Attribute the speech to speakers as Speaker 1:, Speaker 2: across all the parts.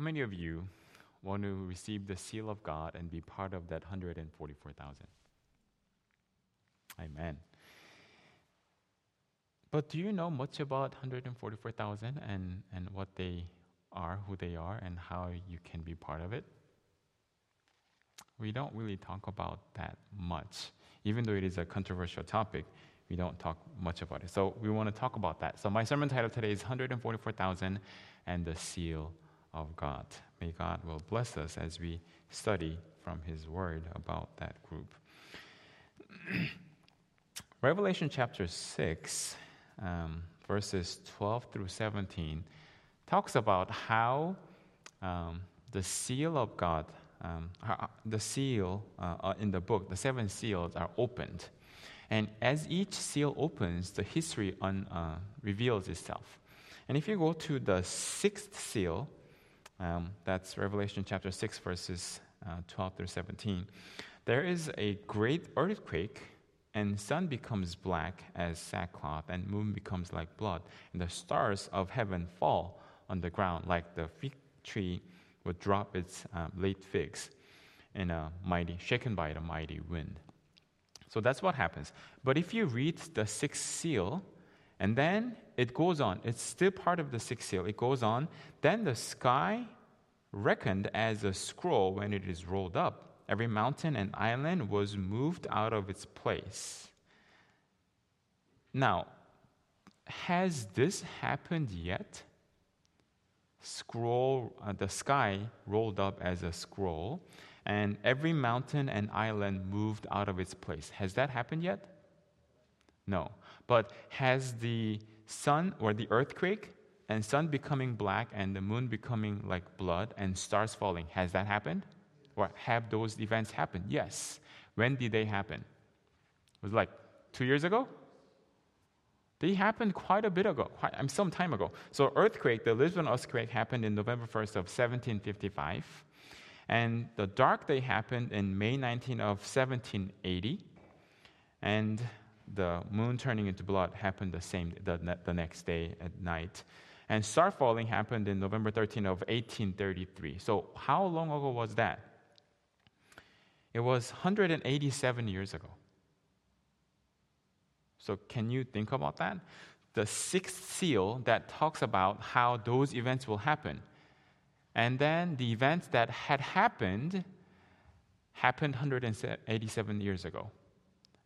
Speaker 1: How many of you want to receive the seal of God and be part of that 144,000? Amen. But do you know much about 144,000 and, and what they are, who they are, and how you can be part of it? We don't really talk about that much. Even though it is a controversial topic, we don't talk much about it. So we want to talk about that. So my sermon title today is 144,000 and the seal of God. May God will bless us as we study from his word about that group. Revelation chapter 6 um, verses 12 through 17 talks about how um, the seal of God, um, the seal uh, uh, in the book, the seven seals are opened. And as each seal opens, the history un, uh, reveals itself. And if you go to the sixth seal, um, that's Revelation chapter 6, verses uh, 12 through 17, there is a great earthquake and sun becomes black as sackcloth, and moon becomes like blood, and the stars of heaven fall on the ground like the fig tree would drop its um, late figs in a mighty, shaken by the mighty wind. So that's what happens. But if you read the sixth seal, and then it goes on, it's still part of the sixth seal. It goes on, then the sky reckoned as a scroll when it is rolled up Every mountain and island was moved out of its place. Now, has this happened yet? Scroll, uh, the sky rolled up as a scroll, and every mountain and island moved out of its place. Has that happened yet? No. But has the sun or the earthquake and sun becoming black and the moon becoming like blood and stars falling, has that happened? or have those events happened? Yes. When did they happen? It was like two years ago? They happened quite a bit ago, quite, um, some time ago. So earthquake, the Lisbon earthquake happened in November 1st of 1755. And the dark day happened in May 19 of 1780. And the moon turning into blood happened the same the, the next day at night. And star falling happened in November 13 of 1833. So how long ago was that? It was 187 years ago. So, can you think about that? The sixth seal that talks about how those events will happen. And then the events that had happened happened 187 years ago.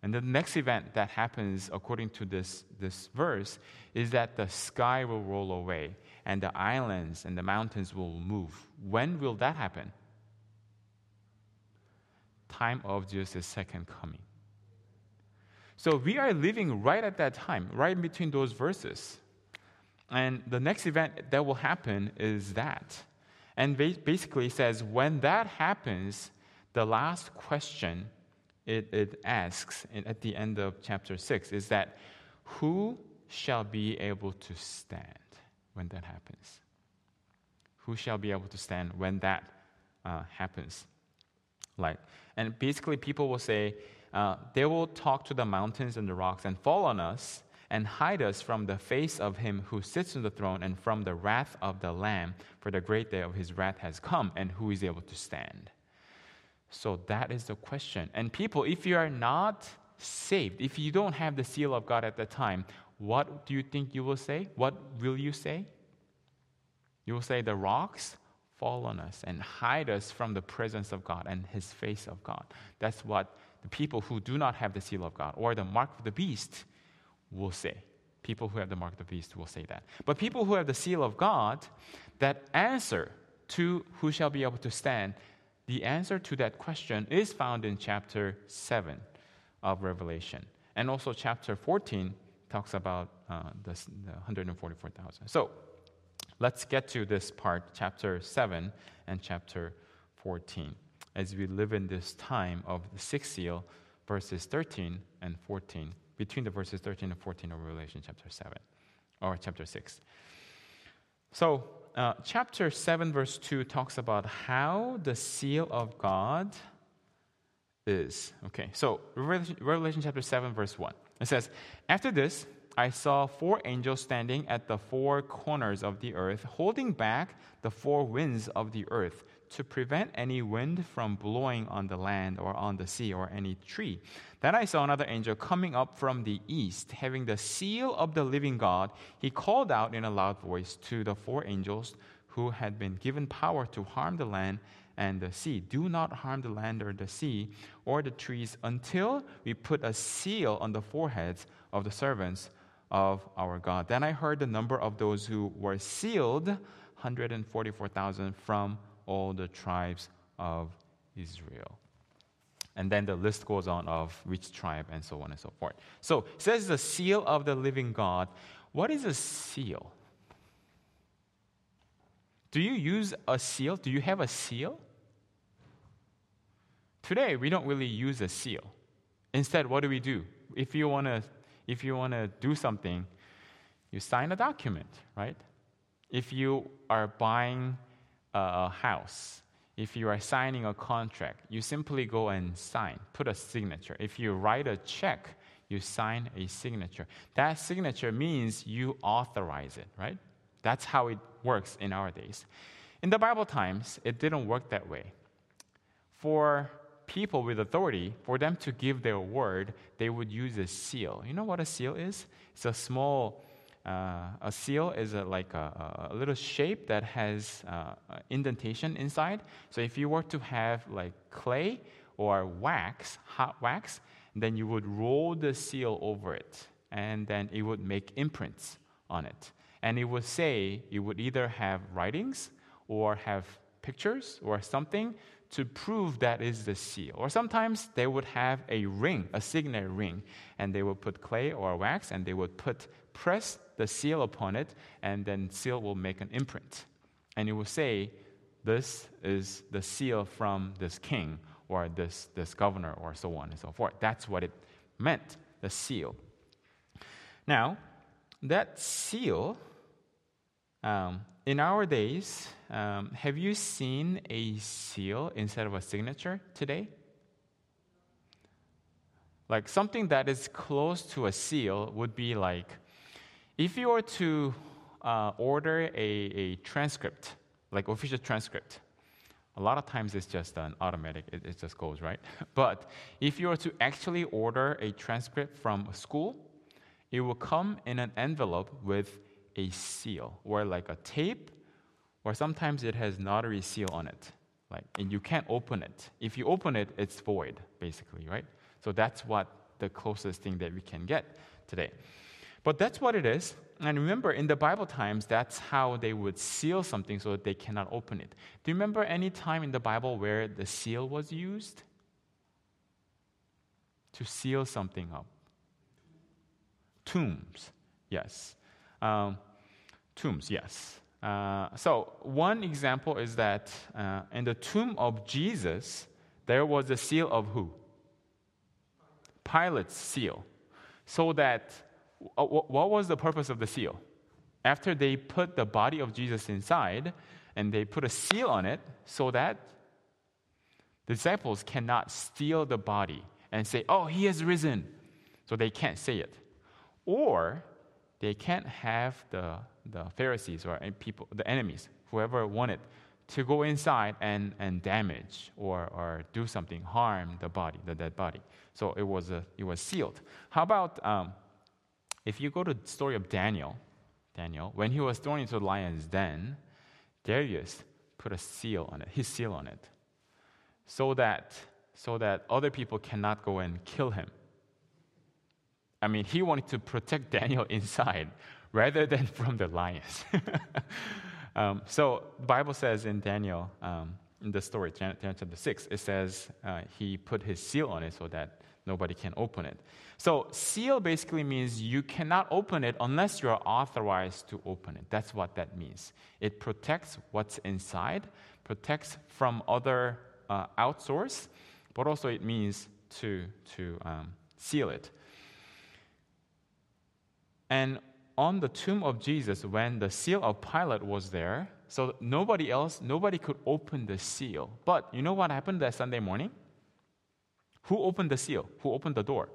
Speaker 1: And the next event that happens, according to this, this verse, is that the sky will roll away and the islands and the mountains will move. When will that happen? time of Jesus' second coming. So we are living right at that time, right between those verses. And the next event that will happen is that. And basically it says, when that happens, the last question it, it asks at the end of chapter 6 is that who shall be able to stand when that happens? Who shall be able to stand when that uh, happens? Like, and basically, people will say, uh, they will talk to the mountains and the rocks and fall on us and hide us from the face of him who sits on the throne and from the wrath of the Lamb, for the great day of his wrath has come, and who is able to stand? So that is the question. And people, if you are not saved, if you don't have the seal of God at the time, what do you think you will say? What will you say? You will say the rocks fall on us and hide us from the presence of God and his face of God. That's what the people who do not have the seal of God or the mark of the beast will say. People who have the mark of the beast will say that. But people who have the seal of God, that answer to who shall be able to stand, the answer to that question is found in chapter 7 of Revelation. And also, chapter 14 talks about uh, the, the 144,000. So, Let's get to this part, chapter 7 and chapter 14, as we live in this time of the sixth seal, verses 13 and 14, between the verses 13 and 14 of Revelation chapter 7, or chapter 6. So, uh, chapter 7, verse 2 talks about how the seal of God is. Okay, so Revelation, chapter 7, verse 1. It says, After this, I saw four angels standing at the four corners of the earth, holding back the four winds of the earth to prevent any wind from blowing on the land or on the sea or any tree. Then I saw another angel coming up from the east, having the seal of the living God. He called out in a loud voice to the four angels who had been given power to harm the land and the sea. Do not harm the land or the sea or the trees until we put a seal on the foreheads of the servants of our God. Then I heard the number of those who were sealed 144,000 from all the tribes of Israel. And then the list goes on of which tribe and so on and so forth. So it says the seal of the living God. What is a seal? Do you use a seal? Do you have a seal? Today we don't really use a seal. Instead, what do we do? If you want to if you want to do something, you sign a document, right? If you are buying a house, if you are signing a contract, you simply go and sign, put a signature. If you write a check, you sign a signature. That signature means you authorize it, right? That's how it works in our days. In the Bible times, it didn't work that way. For people with authority, for them to give their word, they would use a seal. You know what a seal is? It's a small, uh, a seal is a, like a, a, little shape that has uh, indentation inside. So if you were to have like clay or wax, hot wax, then you would roll the seal over it, and then it would make imprints on it. And it would say, you would either have writings or have pictures or something to prove that is the seal. Or sometimes they would have a ring, a signet ring, and they would put clay or wax and they would put press the seal upon it, and then seal will make an imprint. And it will say, This is the seal from this king or this, this governor or so on and so forth. That's what it meant, the seal. Now, that seal um, in our days, um, have you seen a seal instead of a signature today? Like something that is close to a seal would be like if you were to uh, order a, a transcript, like official transcript, a lot of times it's just an automatic, it, it just goes, right? But if you were to actually order a transcript from a school, it will come in an envelope with a seal or like a tape, or sometimes it has notary seal on it. Like, and you can't open it. If you open it, it's void, basically, right? So that's what the closest thing that we can get today. But that's what it is. And remember, in the Bible times, that's how they would seal something so that they cannot open it. Do you remember any time in the Bible where the seal was used? To seal something up. Tombs, yes. Um, tombs, yes. Uh, so, one example is that uh, in the tomb of Jesus, there was a seal of who? Pilate's seal. So that, uh, what was the purpose of the seal? After they put the body of Jesus inside, and they put a seal on it so that the disciples cannot steal the body and say, Oh, he has risen. So they can't say it. Or they can't have the, the Pharisees or people, the enemies, whoever wanted, to go inside and, and damage or, or do something, harm the body, the dead body. So it was, a, it was sealed. How about um, if you go to the story of Daniel, Daniel, when he was thrown into the lion's den, Darius put a seal on it, his seal on it, so that, so that other people cannot go and kill him. I mean, he wanted to protect Daniel inside rather than from the lions. um, so the Bible says in Daniel, um, in the story, Daniel chapter 6, it says uh, he put his seal on it so that nobody can open it. So seal basically means you cannot open it unless you're authorized to open it. That's what that means. It protects what's inside, protects from other uh, outsource, but also it means to, to um, seal it. And on the tomb of Jesus, when the seal of Pilate was there, so nobody else, nobody could open the seal. But you know what happened that Sunday morning? Who opened the seal? Who opened the door?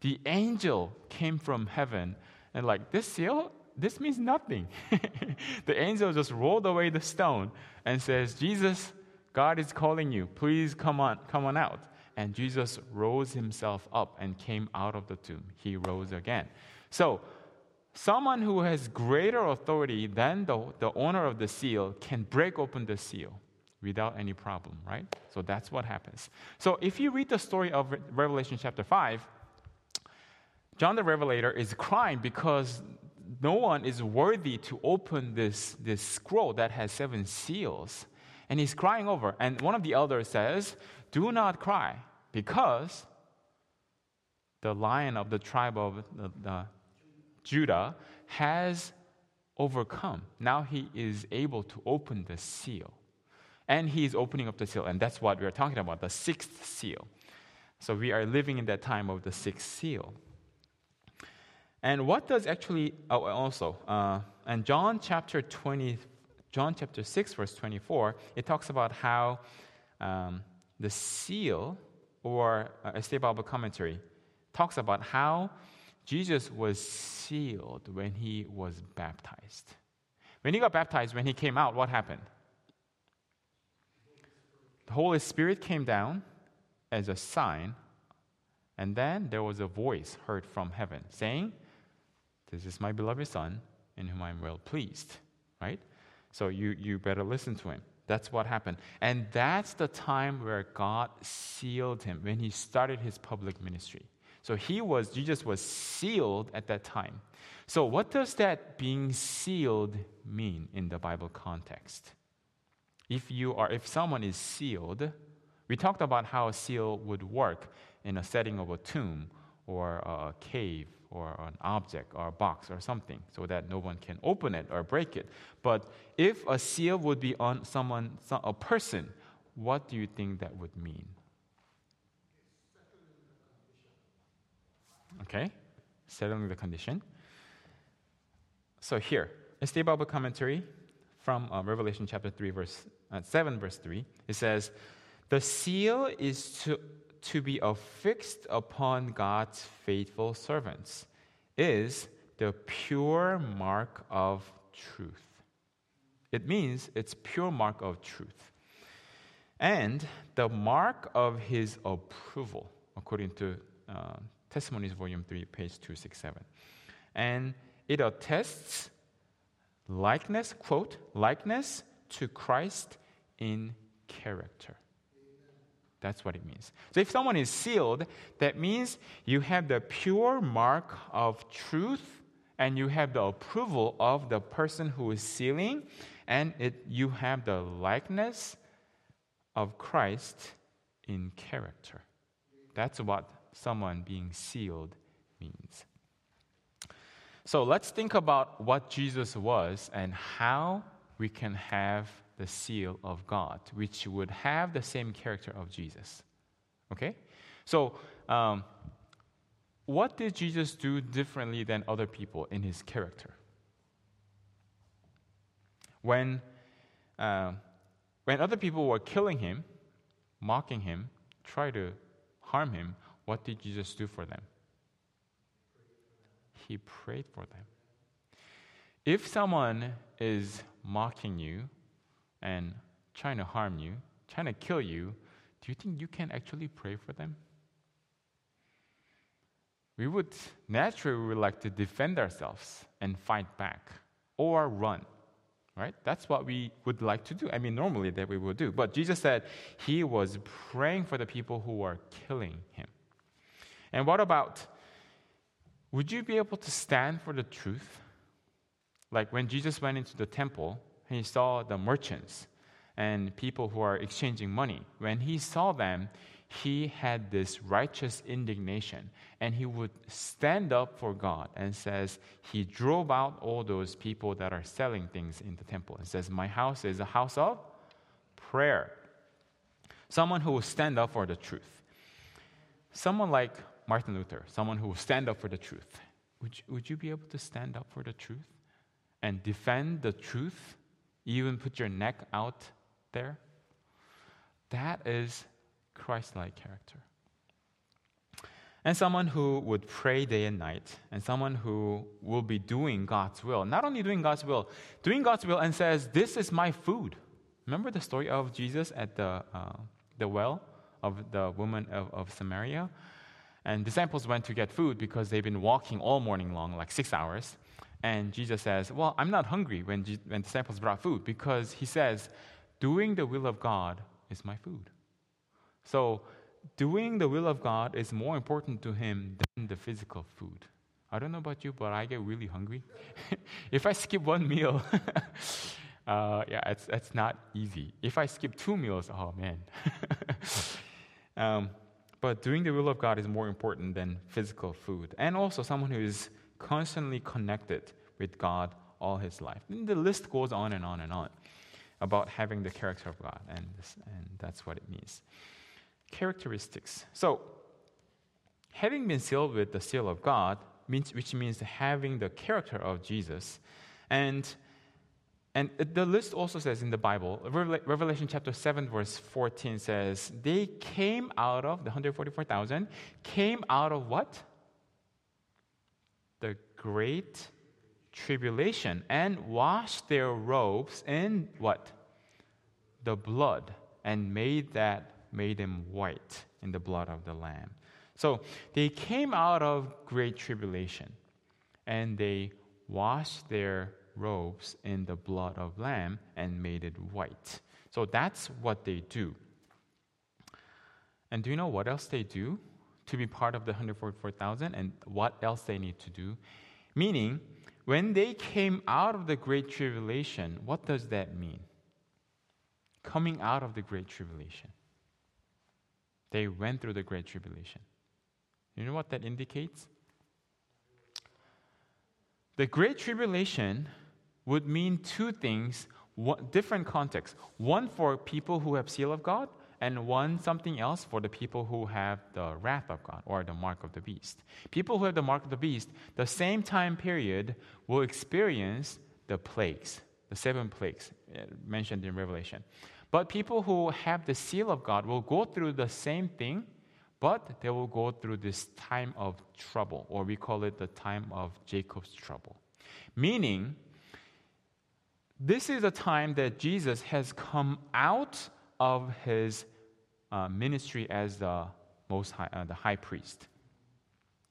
Speaker 1: the angel came from heaven and like this seal this means nothing the angel just rolled away the stone and says jesus god is calling you please come on come on out and jesus rose himself up and came out of the tomb he rose again so someone who has greater authority than the, the owner of the seal can break open the seal without any problem, right? So that's what happens. So if you read the story of Revelation chapter 5, John the Revelator is crying because no one is worthy to open this, this scroll that has seven seals. And he's crying over. And one of the elders says, Do not cry, because the lion of the tribe of the, the Judah has overcome. Now he is able to open the seal. And he is opening up the seal. And that's what we are talking about the sixth seal. So we are living in that time of the sixth seal. And what does actually, oh, also, uh, and John chapter 20, John chapter 6, verse 24, it talks about how um, the seal, or SDA Bible commentary, talks about how Jesus was sealed when he was baptized. When he got baptized, when he came out, what happened? The Holy Spirit came down as a sign, and then there was a voice heard from heaven saying, this is my beloved Son, in whom I'm well pleased. Right? So you, you better listen to him. That's what happened. And that's the time where God sealed him when he started his public ministry. So he was, Jesus was sealed at that time. So, what does that being sealed mean in the Bible context? If you are, if someone is sealed, we talked about how a seal would work in a setting of a tomb or a cave or an object or a box or something so that no one can open it or break it. But if a seal would be on someone, a person, what do you think that would mean? Okay, settling the condition. So here, SDA Bible commentary from uh, Revelation chapter 3, verse uh, 7, verse 3. It says, The seal is to to be affixed upon God's faithful servants is the pure mark of truth. It means it's pure mark of truth. And the mark of his approval, according to uh, Testimonies, Volume 3, page 267. And it attests likeness, quote, likeness to Christ in character. That's what it means. So if someone is sealed, that means you have the pure mark of truth and you have the approval of the person who is sealing and it, you have the likeness of Christ in character. That's what someone being sealed means. So let's think about what Jesus was and how we can have the seal of God, which would have the same character of Jesus. Okay? So, um, what did Jesus do differently than other people in his character? When, uh, when other people were killing him, mocking him, try to harm him, what did Jesus do for them? He prayed for them. If someone is mocking you, and trying to harm you, trying to kill you, do you think you can actually pray for them? We would naturally would like to defend ourselves and fight back or run. Right? That's what we would like to do. I mean, normally that we would do. But Jesus said he was praying for the people who were killing him. And what about would you be able to stand for the truth? Like when Jesus went into the temple, he saw the merchants and people who are exchanging money. When he saw them, he had this righteous indignation and he would stand up for God and says he drove out all those people that are selling things in the temple and says my house is a house of prayer. Someone who will stand up for the truth. Someone like Martin Luther, someone who will stand up for the truth. Would you, would you be able to stand up for the truth and defend the truth you even put your neck out there. That is Christ like character. and someone who would pray day and night, and someone who will be doing God's will. Not only doing God's will, doing God's will and says, This is my food. Remember the story of Jesus at the, uh, the well of the woman of, of Samaria? And disciples went to get food because they've been walking all morning long, like six hours. And Jesus says, Well, I'm not hungry when, when disciples brought food because he says, Doing the will of God is my food. So, doing the will of God is more important to him than the physical food. I don't know about you, but I get really hungry. if I skip one meal, uh, yeah, it's, it's not easy. If I skip two meals, oh man. um, but doing the will of God is more important than physical food. And also, someone who is constantly connected with God all his life. And the list goes on and on and on about having the character of God, and, and that's what it means. Characteristics. So, having been sealed with the seal of God, means, which means having the character of Jesus, and and the list also says in the Bible, Revelation chapter 7, verse 14 says, They came out of, the 144,000, came out of what? The great tribulation and washed their robes in what? The blood and made that made them white in the blood of the lamb. So they came out of great tribulation and they washed their robes in the blood of lamb and made it white. So that's what they do. And do you know what else they do to be part of the 144,000 and what else they need to do? Meaning, when they came out of the great tribulation, what does that mean? Coming out of the great tribulation. They went through the great tribulation. You know what that indicates? The great tribulation would mean two things, one, different contexts. One for people who have seal of God, and one something else for the people who have the wrath of God or the mark of the beast. People who have the mark of the beast, the same time period will experience the plagues, the seven plagues uh, mentioned in Revelation. But people who have the seal of God will go through the same thing, but they will go through this time of trouble, or we call it the time of Jacob's trouble. Meaning, this is a time that Jesus has come out of his uh, ministry as the most high, uh, the high priest.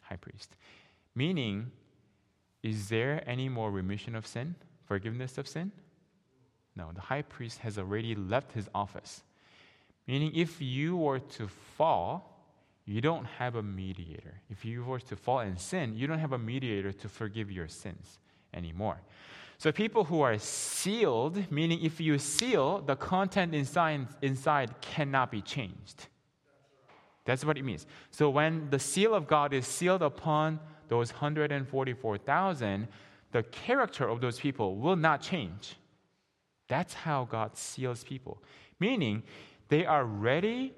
Speaker 1: High priest. Meaning, is there any more remission of sin, forgiveness of sin? No, the high priest has already left his office. Meaning, if you were to fall, you don't have a mediator. If you were to fall in sin, you don't have a mediator to forgive your sins anymore. So people who are sealed, meaning if you seal, the content inside, inside cannot be changed. That's what it means. So when the seal of God is sealed upon those 144,000, the character of those people will not change. That's how God seals people. Meaning, they are ready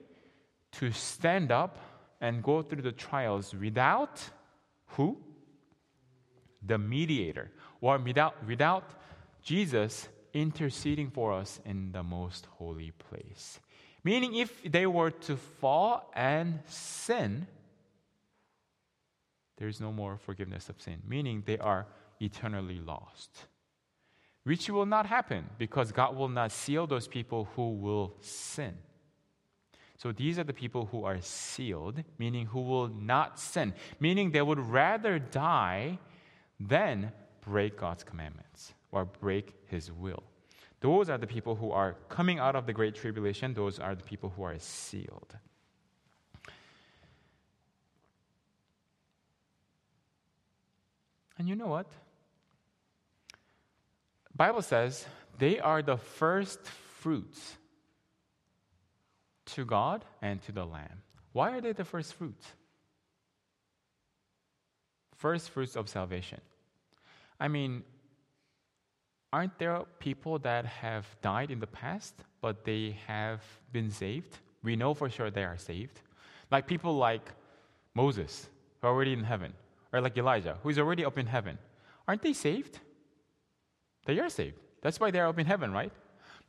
Speaker 1: to stand up and go through the trials without who? The mediator or without, without Jesus interceding for us in the most holy place. Meaning, if they were to fall and sin, there is no more forgiveness of sin, meaning they are eternally lost. Which will not happen because God will not seal those people who will sin. So these are the people who are sealed, meaning who will not sin, meaning they would rather die than break God's commandments or break his will. Those are the people who are coming out of the great tribulation. Those are the people who are sealed. And you know what? Bible says they are the first fruits to God and to the Lamb. Why are they the first fruits? First fruits of salvation. I mean, aren't there people that have died in the past, but they have been saved? We know for sure they are saved. Like people like Moses, who are already in heaven, or like Elijah, who is already up in heaven. Aren't they saved? They are saved. That's why they're up in heaven, right?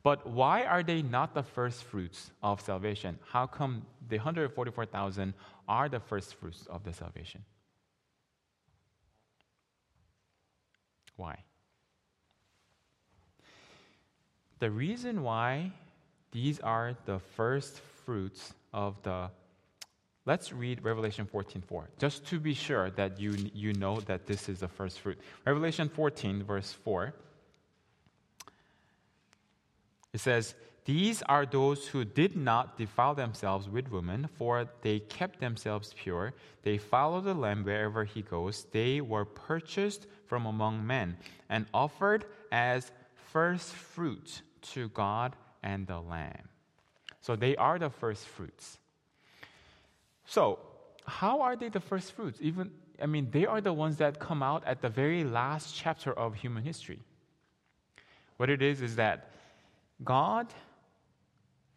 Speaker 1: But why are they not the first fruits of salvation? How come the 144,000 are the first fruits of the salvation? Why? The reason why these are the first fruits of the Let's read Revelation 14:4, just to be sure that you, you know that this is the first fruit. Revelation 14, verse 4. It says, These are those who did not defile themselves with women, for they kept themselves pure. They follow the Lamb wherever he goes. They were purchased from among men and offered as first fruits to God and the Lamb. So they are the first fruits. So, how are they the first fruits? Even, I mean, they are the ones that come out at the very last chapter of human history. What it is is that God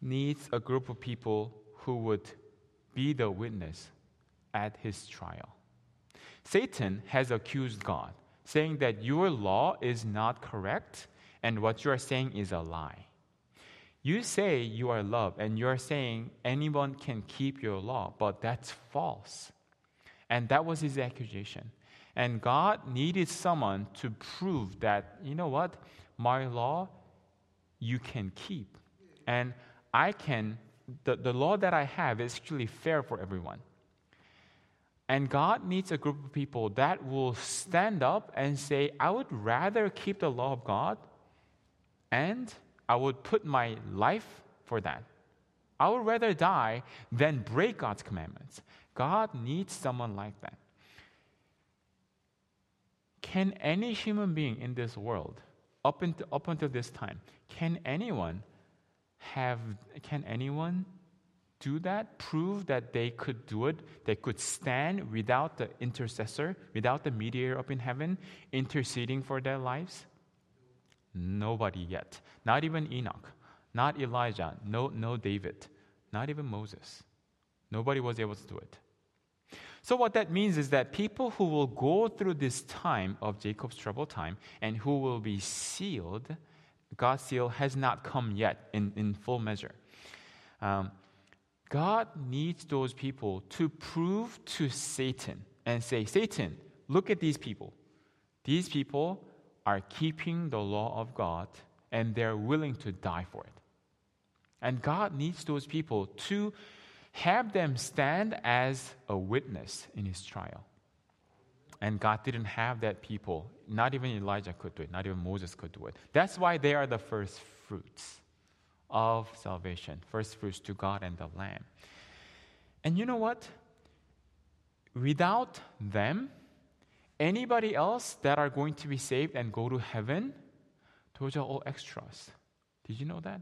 Speaker 1: needs a group of people who would be the witness at his trial. Satan has accused God, saying that your law is not correct and what you are saying is a lie. You say you are love, and you're saying anyone can keep your law, but that's false. And that was his accusation. And God needed someone to prove that, you know what, my law you can keep. And I can, the, the law that I have is actually fair for everyone. And God needs a group of people that will stand up and say, I would rather keep the law of God and I would put my life for that. I would rather die than break God's commandments. God needs someone like that. Can any human being in this world, up until, up until this time, can anyone have, can anyone do that? Prove that they could do it? They could stand without the intercessor, without the mediator up in heaven, interceding for their lives? Nobody yet. Not even Enoch, not Elijah, no, no David, not even Moses. Nobody was able to do it. So, what that means is that people who will go through this time of Jacob's trouble time and who will be sealed, God's seal has not come yet in, in full measure. Um, God needs those people to prove to Satan and say, Satan, look at these people. These people are keeping the law of God and they're willing to die for it. And God needs those people to have them stand as a witness in his trial. And God didn't have that people. Not even Elijah could do it, not even Moses could do it. That's why they are the first fruits of salvation, first fruits to God and the Lamb. And you know what? Without them, Anybody else that are going to be saved and go to heaven, those are all extras. Did you know that?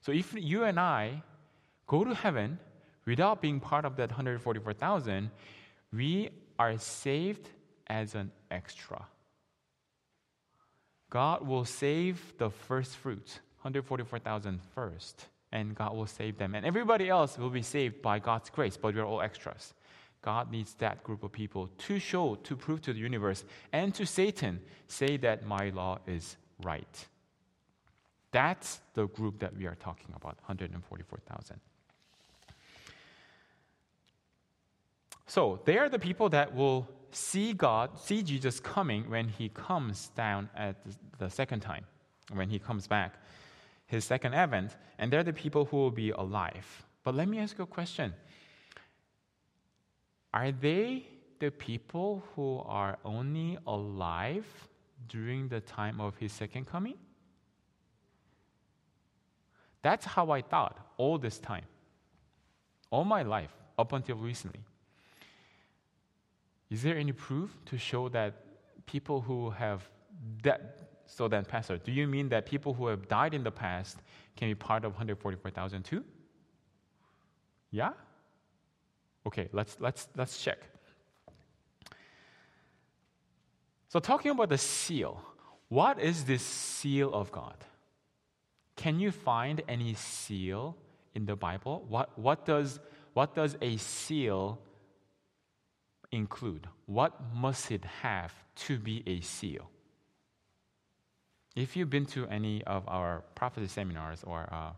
Speaker 1: So if you and I go to heaven without being part of that 144,000, we are saved as an extra. God will save the first fruits, 144,000 first, and God will save them. And everybody else will be saved by God's grace, but we're all extras. God needs that group of people to show, to prove to the universe and to Satan, say that my law is right. That's the group that we are talking about 144,000. So they are the people that will see God, see Jesus coming when he comes down at the second time, when he comes back, his second advent, and they're the people who will be alive. But let me ask you a question. Are they the people who are only alive during the time of his second coming? That's how I thought all this time, all my life, up until recently. Is there any proof to show that people who have that? So then, Pastor, do you mean that people who have died in the past can be part of 144,000 too? Yeah? Okay, let's, let's, let's check. So, talking about the seal, what is this seal of God? Can you find any seal in the Bible? What, what, does, what does a seal include? What must it have to be a seal? If you've been to any of our prophecy seminars or uh,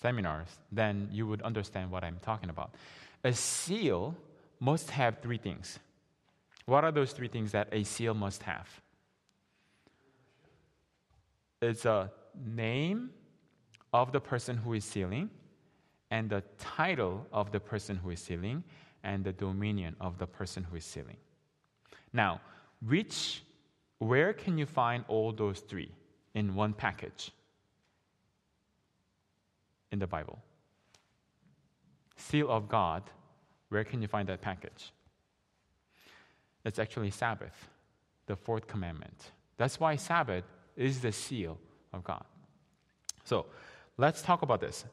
Speaker 1: seminars, then you would understand what I'm talking about. A seal must have three things. What are those three things that a seal must have? It's a name of the person who is sealing, and the title of the person who is sealing, and the dominion of the person who is sealing. Now, which, where can you find all those three in one package in the Bible? Seal of God, where can you find that package? It's actually Sabbath, the fourth commandment. That's why Sabbath is the seal of God. So let's talk about this.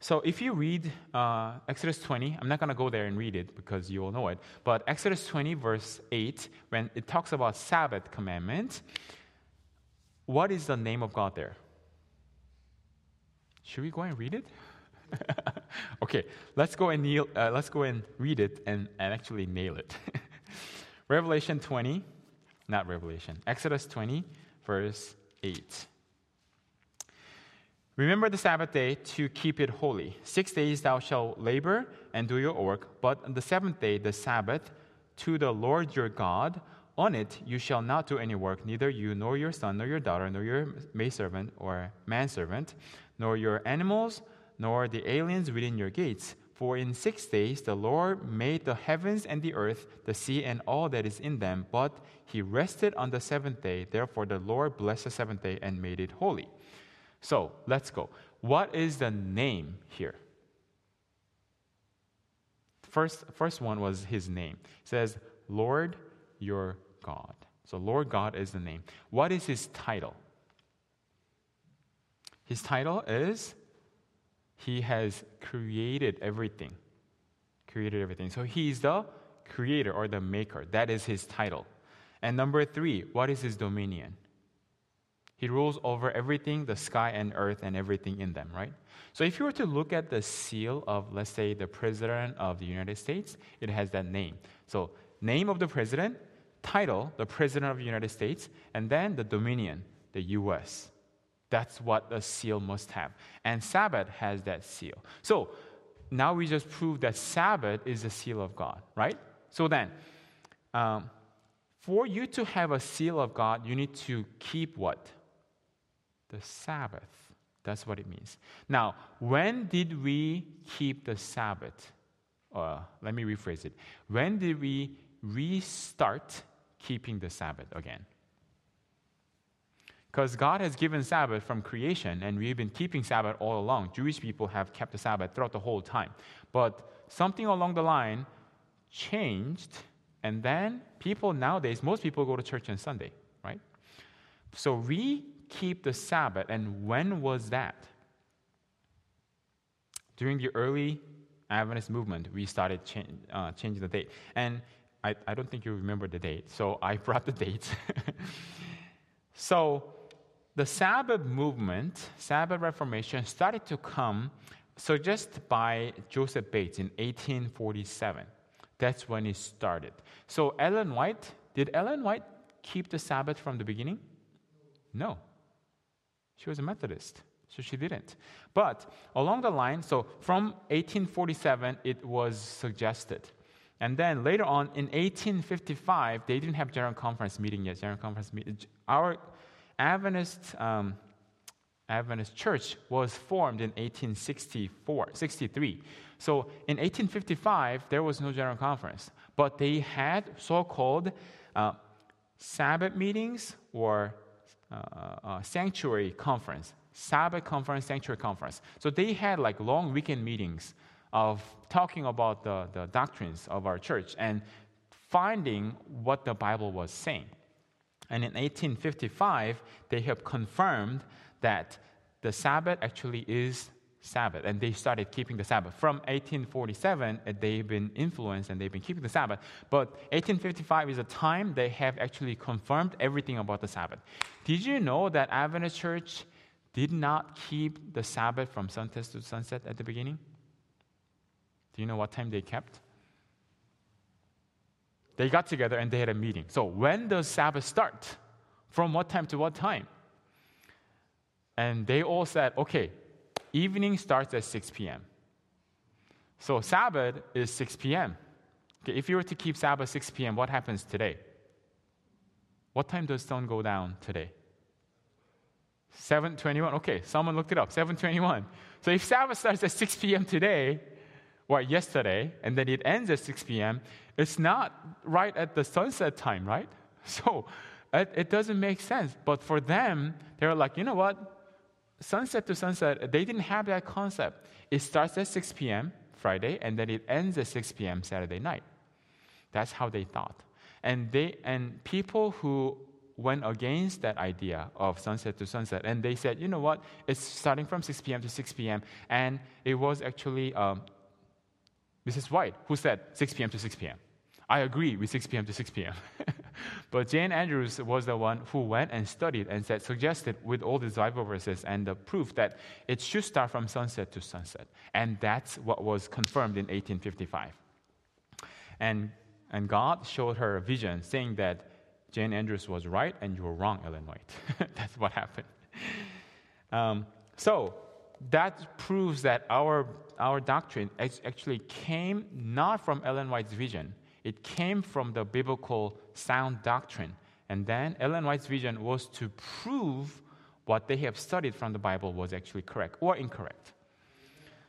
Speaker 1: So if you read uh, Exodus 20, I'm not going to go there and read it because you all know it, but Exodus 20, verse 8, when it talks about Sabbath commandment, what is the name of God there? Should we go and read it? okay, let's go and kneel, uh, let's go and read it and, and actually nail it. Revelation 20, not Revelation, Exodus 20, verse 8. Remember the Sabbath day to keep it holy. Six days thou shalt labor and do your work, but on the seventh day, the Sabbath, to the Lord your God, on it you shall not do any work, neither you, nor your son, nor your daughter, nor your maidservant or manservant, nor your animals, nor the aliens within your gates. For in six days the Lord made the heavens and the earth, the sea, and all that is in them, but he rested on the seventh day. Therefore the Lord blessed the seventh day and made it holy. So let's go. What is the name here? First, first one was his name. It says, Lord your God. So Lord God is the name. What is his title? His title is He has created everything. Created everything. So he's the creator or the maker. That is his title. And number three, what is his dominion? He rules over everything, the sky and earth, and everything in them, right? So if you were to look at the seal of, let's say, the President of the United States, it has that name. So, name of the President, title, the President of the United States, and then the dominion, the US. That's what a seal must have. And Sabbath has that seal. So, now we just proved that Sabbath is the seal of God, right? So then, um, for you to have a seal of God, you need to keep what? the Sabbath. That's what it means. Now, when did we keep the Sabbath? Uh, let me rephrase it. When did we restart keeping the Sabbath again? Because God has given Sabbath from creation, and we've been keeping Sabbath all along. Jewish people have kept the Sabbath throughout the whole time. But something along the line changed, and then people nowadays, most people go to church on Sunday, right? So we keep the Sabbath. And when was that? During the early Adventist movement, we started cha- uh, changing the date. And I, I don't think you remember the date, so I brought the dates. so the Sabbath movement, Sabbath Reformation, started to come suggested by Joseph Bates in 1847. That's when it started. So Ellen White, did Ellen White keep the Sabbath from the beginning? No. She was a Methodist, so she didn't. But along the line, so from 1847, it was suggested. And then later on, in 1855, they didn't have general conference meeting yet. General conference meeting. Our Adventist um, Adventist Church was formed in 1864, 63. So in 1855, there was no general conference, but they had so-called uh, Sabbath meetings or uh, uh, sanctuary conference, Sabbath conference, sanctuary conference. So they had like long weekend meetings of talking about the, the doctrines of our church and finding what the Bible was saying. And in 1855, they have confirmed that the Sabbath actually is Sabbath, and they started keeping the Sabbath. From 1847, uh, they've been influenced and they've been keeping the Sabbath. But 1855 is a time they have actually confirmed everything about the Sabbath. Did you know that Adventist Church did not keep the Sabbath from sunset to sunset at the beginning? Do you know what time they kept? They got together and they had a meeting. So when does Sabbath start? From what time to what time? And they all said, okay, evening starts at 6 p.m. So Sabbath is 6 p.m. Okay, if you were to keep Sabbath 6 p.m., what happens today? What time does sun go down today? 7:21. Okay, someone looked it up. 7:21. So if Sabbath starts at 6 p.m. today, or yesterday, and then it ends at 6 p.m., it's not right at the sunset time, right? So it, it doesn't make sense. But for them, they're like, you know what? Sunset to sunset, they didn't have that concept. It starts at 6 p.m. Friday, and then it ends at 6 p.m. Saturday night. That's how they thought. And they and people who went against that idea of sunset to sunset, and they said, you know what? It's starting from 6 p.m. to 6 p.m. And it was actually um, Mrs. White who said 6 p.m. to 6 p.m. I agree with 6 p.m. to 6 p.m. but J.N. Andrews was the one who went and studied and said, suggested with all these Bible verses and the proof that it should start from sunset to sunset. And that's what was confirmed in 1855. And, and God showed her a vision saying that J.N. Andrews was right and you were wrong, Ellen White. that's what happened. Um, so that proves that our, our doctrine actually came not from Ellen White's vision it came from the biblical sound doctrine. And then Ellen White's vision was to prove what they have studied from the Bible was actually correct or incorrect.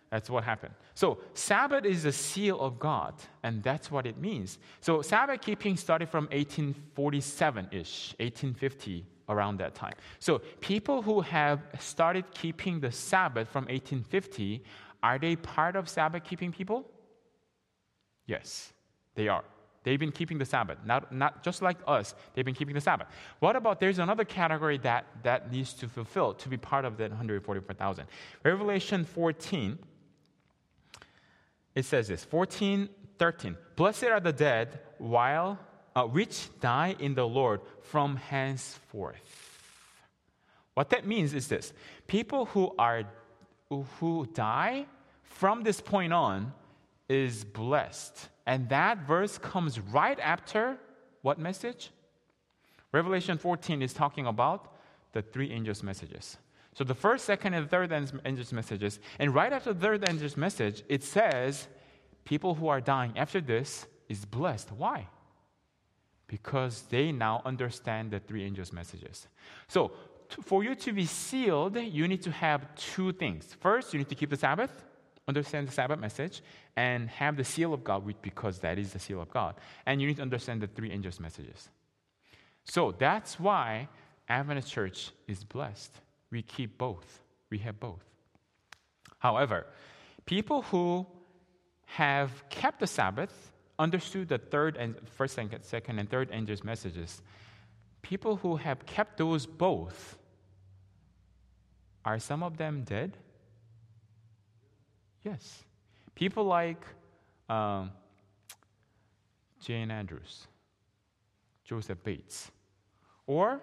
Speaker 1: That's what happened. So, Sabbath is a seal of God, and that's what it means. So, Sabbath keeping started from 1847 ish, 1850, around that time. So, people who have started keeping the Sabbath from 1850, are they part of Sabbath keeping people? Yes. They are. They've been keeping the Sabbath, not, not just like us, they've been keeping the Sabbath. What about there's another category that, that needs to fulfill to be part of that 144,000? Revelation 14, it says this 14, 13. Blessed are the dead while uh, which die in the Lord from henceforth. What that means is this people who are who die from this point on is blessed and that verse comes right after what message? Revelation 14 is talking about the three angels' messages. So the first, second, and third angel's messages. And right after the third angel's message, it says, people who are dying after this is blessed. Why? Because they now understand the three angels' messages. So to, for you to be sealed, you need to have two things. First, you need to keep the Sabbath understand the Sabbath message and have the seal of God, because that is the seal of God. And you need to understand the three angels' messages. So that's why Adventist Church is blessed. We keep both. We have both. However, people who have kept the Sabbath, understood the third and first, and second, and third angels' messages, people who have kept those both, are some of them dead? Yes. People like um, J.N. Andrews, Joseph Bates, or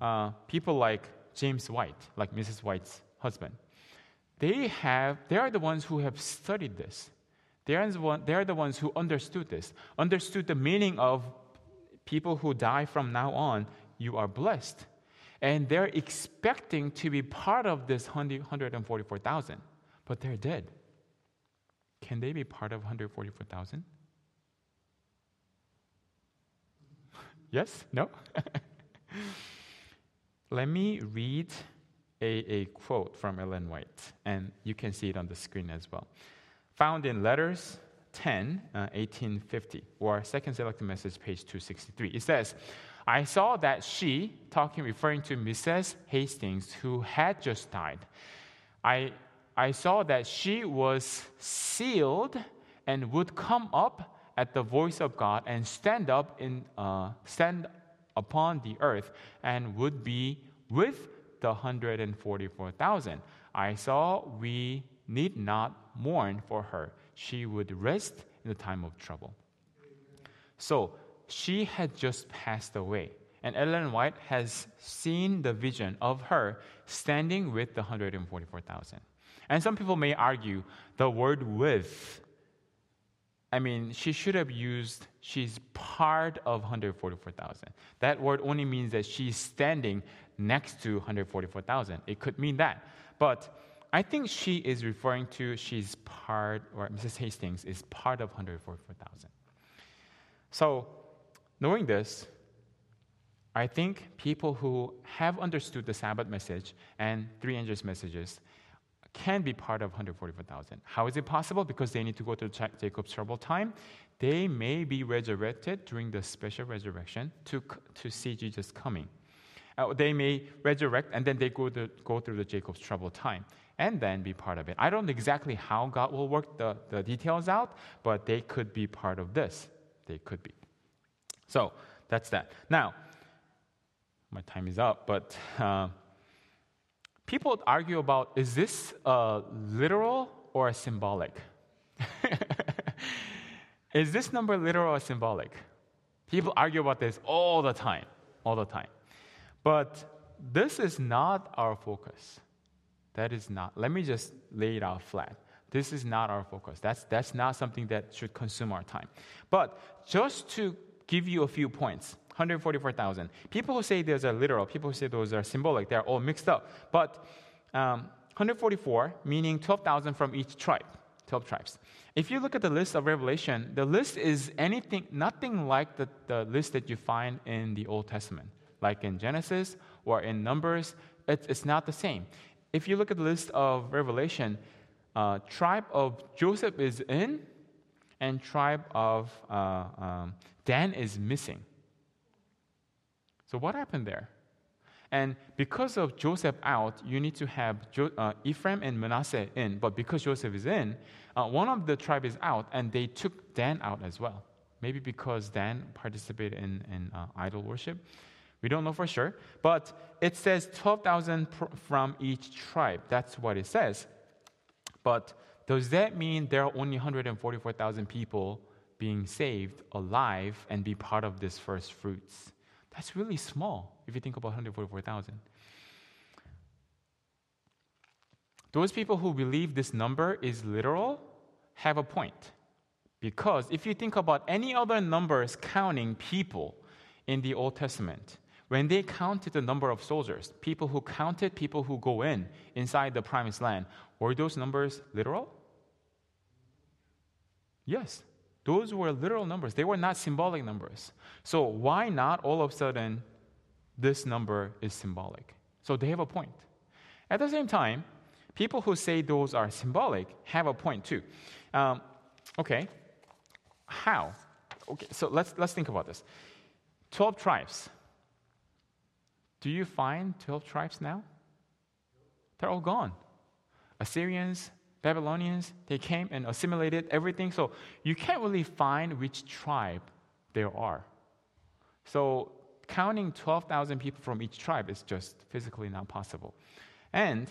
Speaker 1: uh, people like James White, like Mrs. White's husband. They have, they are the ones who have studied this. They are, the one, they are the ones who understood this, understood the meaning of people who die from now on, you are blessed. And they're expecting to be part of this 144,000, but they're dead. Can they be part of 144,000? yes? No? Let me read a, a quote from Ellen White, and you can see it on the screen as well. Found in Letters 10, uh, 1850, or Second Selected Message, page 263. It says, I saw that she, talking, referring to Mrs. Hastings, who had just died, I I saw that she was sealed and would come up at the voice of God and stand up in uh, stand upon the earth and would be with the 144,000. I saw we need not mourn for her. She would rest in the time of trouble. So she had just passed away. And Ellen White has seen the vision of her standing with the 144,000. And some people may argue the word with I mean, she should have used, she's part of 144,000. That word only means that she's standing next to 144,000. It could mean that. But I think she is referring to she's part, or Mrs. Hastings is part of 144,000. So, knowing this, I think people who have understood the Sabbath message and three angels' messages can be part of 144,000. How is it possible? Because they need to go through Jacob's trouble time. They may be resurrected during the special resurrection to, to see Jesus coming. Uh, they may resurrect and then they go, to, go through the Jacob's trouble time and then be part of it. I don't know exactly how God will work the, the details out, but they could be part of this. They could be. So that's that. Now, my time is up, but uh, people argue about is this uh, literal or symbolic? is this number literal or symbolic? People argue about this all the time, all the time. But this is not our focus. That is not. Let me just lay it out flat. This is not our focus. That's, that's not something that should consume our time. But just to give you a few points 144,000. People who say those are literal, people who say those are symbolic, they're all mixed up. But um, 144, meaning 12,000 from each tribe, 12 tribes. If you look at the list of Revelation, the list is anything, nothing like the, the list that you find in the Old Testament, like in Genesis or in Numbers. It's, it's not the same. If you look at the list of Revelation, uh, tribe of Joseph is in, and tribe of uh, um, Dan is missing. So what happened there? And because of Joseph out, you need to have jo- uh, Ephraim and Manasseh in. But because Joseph is in, uh, one of the tribe is out, and they took Dan out as well. Maybe because Dan participated in, in uh, idol worship. We don't know for sure, but it says 12,000 pr- from each tribe. That's what it says. But does that mean there are only 144,000 people being saved alive and be part of this first fruits? That's really small if you think about 144,000. Those people who believe this number is literal have a point. Because if you think about any other numbers counting people in the Old Testament, when they counted the number of soldiers, people who counted people who go in inside the promised land, were those numbers literal? Yes, those were literal numbers. They were not symbolic numbers. So why not all of a sudden this number is symbolic? So they have a point. At the same time, people who say those are symbolic have a point too. Um, okay, how? Okay, so let's let's think about this. Twelve tribes. Do you find 12 tribes now? They're all gone. Assyrians, Babylonians, they came and assimilated everything. So you can't really find which tribe there are. So counting 12,000 people from each tribe is just physically not possible. And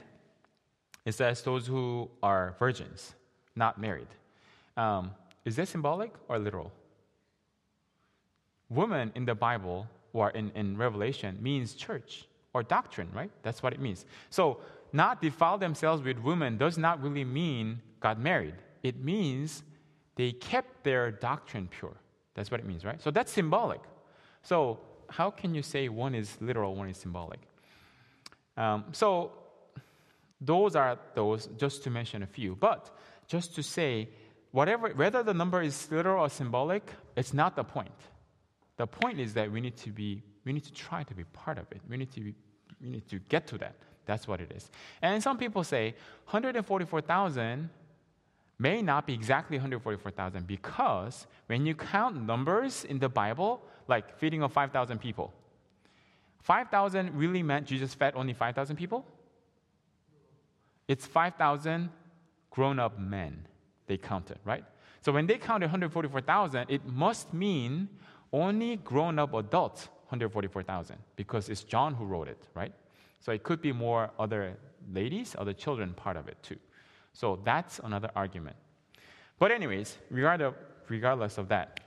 Speaker 1: it says those who are virgins, not married. Um, is that symbolic or literal? Women in the Bible or in, in Revelation means church or doctrine, right? That's what it means. So, not defile themselves with women does not really mean got married. It means they kept their doctrine pure. That's what it means, right? So, that's symbolic. So, how can you say one is literal, one is symbolic? Um, so, those are those, just to mention a few. But just to say, whatever, whether the number is literal or symbolic, it's not the point. The point is that we need to be, we need to try to be part of it. We need to, be, we need to get to that. That's what it is. And some people say 144,000 may not be exactly 144,000 because when you count numbers in the Bible, like feeding of 5,000 people, 5,000 really meant Jesus fed only 5,000 people? It's 5,000 grown up men they counted, right? So when they counted 144,000, it must mean only grown up adults, 144,000, because it's John who wrote it, right? So it could be more other ladies, other children part of it too. So that's another argument. But, anyways, regardless of that,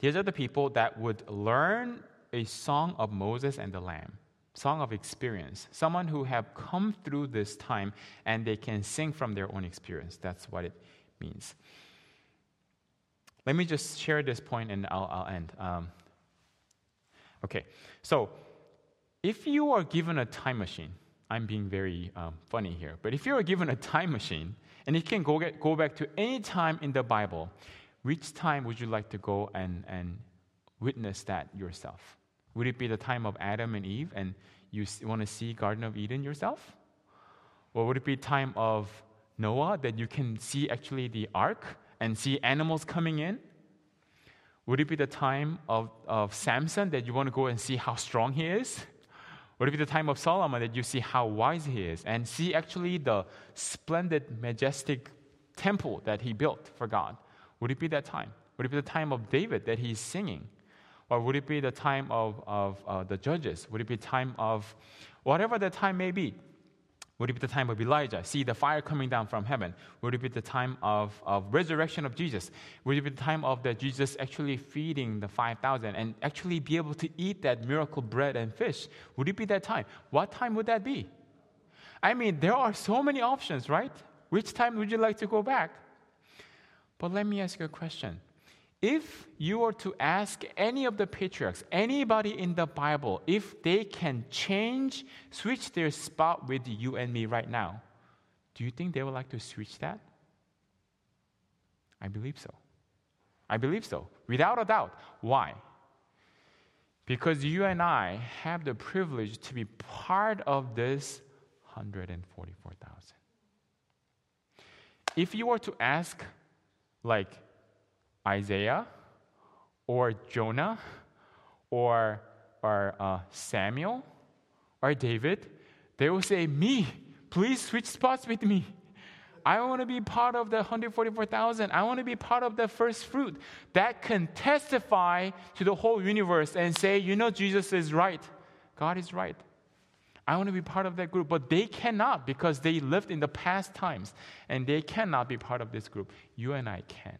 Speaker 1: these are the people that would learn a song of Moses and the Lamb, song of experience, someone who have come through this time and they can sing from their own experience. That's what it means. Let me just share this point and I'll, I'll end. Um, okay, so if you are given a time machine, I'm being very um, funny here, but if you are given a time machine and you can go, get, go back to any time in the Bible, which time would you like to go and, and witness that yourself? Would it be the time of Adam and Eve and you want to see Garden of Eden yourself? Or would it be time of Noah that you can see actually the ark and see animals coming in? Would it be the time of, of Samson that you want to go and see how strong he is? Would it be the time of Solomon that you see how wise he is and see actually the splendid, majestic temple that he built for God? Would it be that time? Would it be the time of David that he's singing? Or would it be the time of, of uh, the judges? Would it be time of whatever the time may be? Would it be the time of Elijah? See the fire coming down from heaven. Would it be the time of, of resurrection of Jesus? Would it be the time of the Jesus actually feeding the 5,000 and actually be able to eat that miracle bread and fish? Would it be that time? What time would that be? I mean, there are so many options, right? Which time would you like to go back? But let me ask you a question. If you were to ask any of the patriarchs, anybody in the Bible, if they can change, switch their spot with you and me right now, do you think they would like to switch that? I believe so. I believe so, without a doubt. Why? Because you and I have the privilege to be part of this 144,000. If you were to ask, like, Isaiah or Jonah or, or uh, Samuel or David, they will say, Me, please switch spots with me. I want to be part of the 144,000. I want to be part of the first fruit that can testify to the whole universe and say, you know, Jesus is right. God is right. I want to be part of that group. But they cannot because they lived in the past times and they cannot be part of this group. You and I can.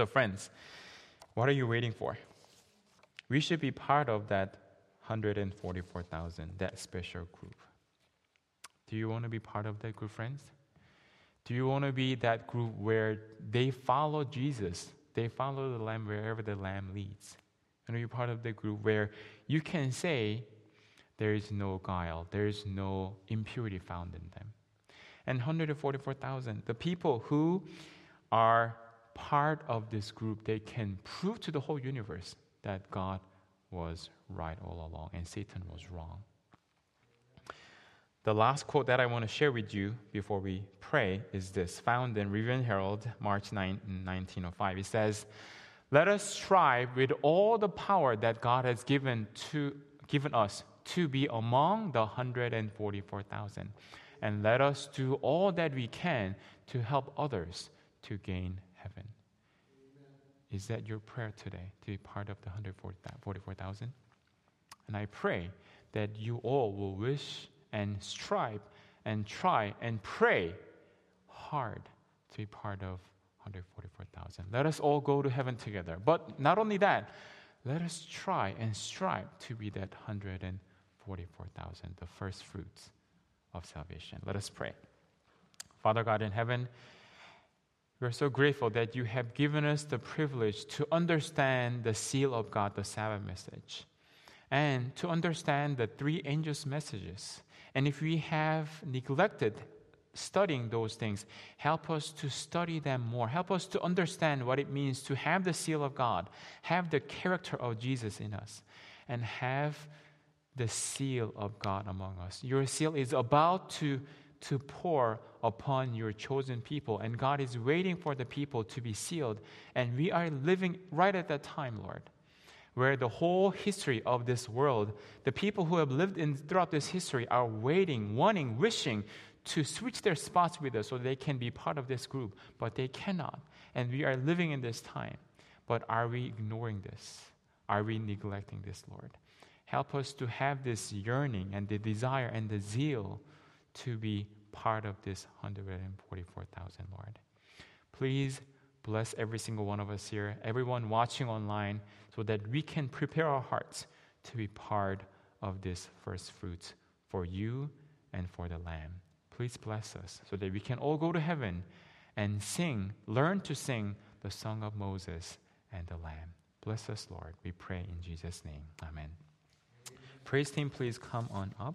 Speaker 1: So, friends, what are you waiting for? We should be part of that 144,000, that special group. Do you want to be part of that group, friends? Do you want to be that group where they follow Jesus? They follow the Lamb wherever the Lamb leads. And are you part of the group where you can say, there is no guile, there is no impurity found in them? And 144,000, the people who are part of this group, they can prove to the whole universe that God was right all along and Satan was wrong. The last quote that I want to share with you before we pray is this, found in Review Herald, March 9, 1905. It says, Let us strive with all the power that God has given, to, given us to be among the 144,000. And let us do all that we can to help others to gain heaven. Is that your prayer today to be part of the 144,000? And I pray that you all will wish and strive and try and pray hard to be part of 144,000. Let us all go to heaven together. But not only that, let us try and strive to be that 144,000, the first fruits of salvation. Let us pray. Father God in heaven, we're so grateful that you have given us the privilege to understand the seal of God, the Sabbath message, and to understand the three angels' messages. And if we have neglected studying those things, help us to study them more. Help us to understand what it means to have the seal of God, have the character of Jesus in us, and have the seal of God among us. Your seal is about to to pour upon your chosen people. And God is waiting for the people to be sealed. And we are living right at that time, Lord, where the whole history of this world, the people who have lived in throughout this history are waiting, wanting, wishing to switch their spots with us so they can be part of this group, but they cannot. And we are living in this time. But are we ignoring this? Are we neglecting this, Lord? Help us to have this yearning and the desire and the zeal to be part of this 144,000, Lord. Please bless every single one of us here, everyone watching online, so that we can prepare our hearts to be part of this first fruits for you and for the Lamb. Please bless us so that we can all go to heaven and sing, learn to sing the Song of Moses and the Lamb. Bless us, Lord. We pray in Jesus' name. Amen. Praise team, please come on up.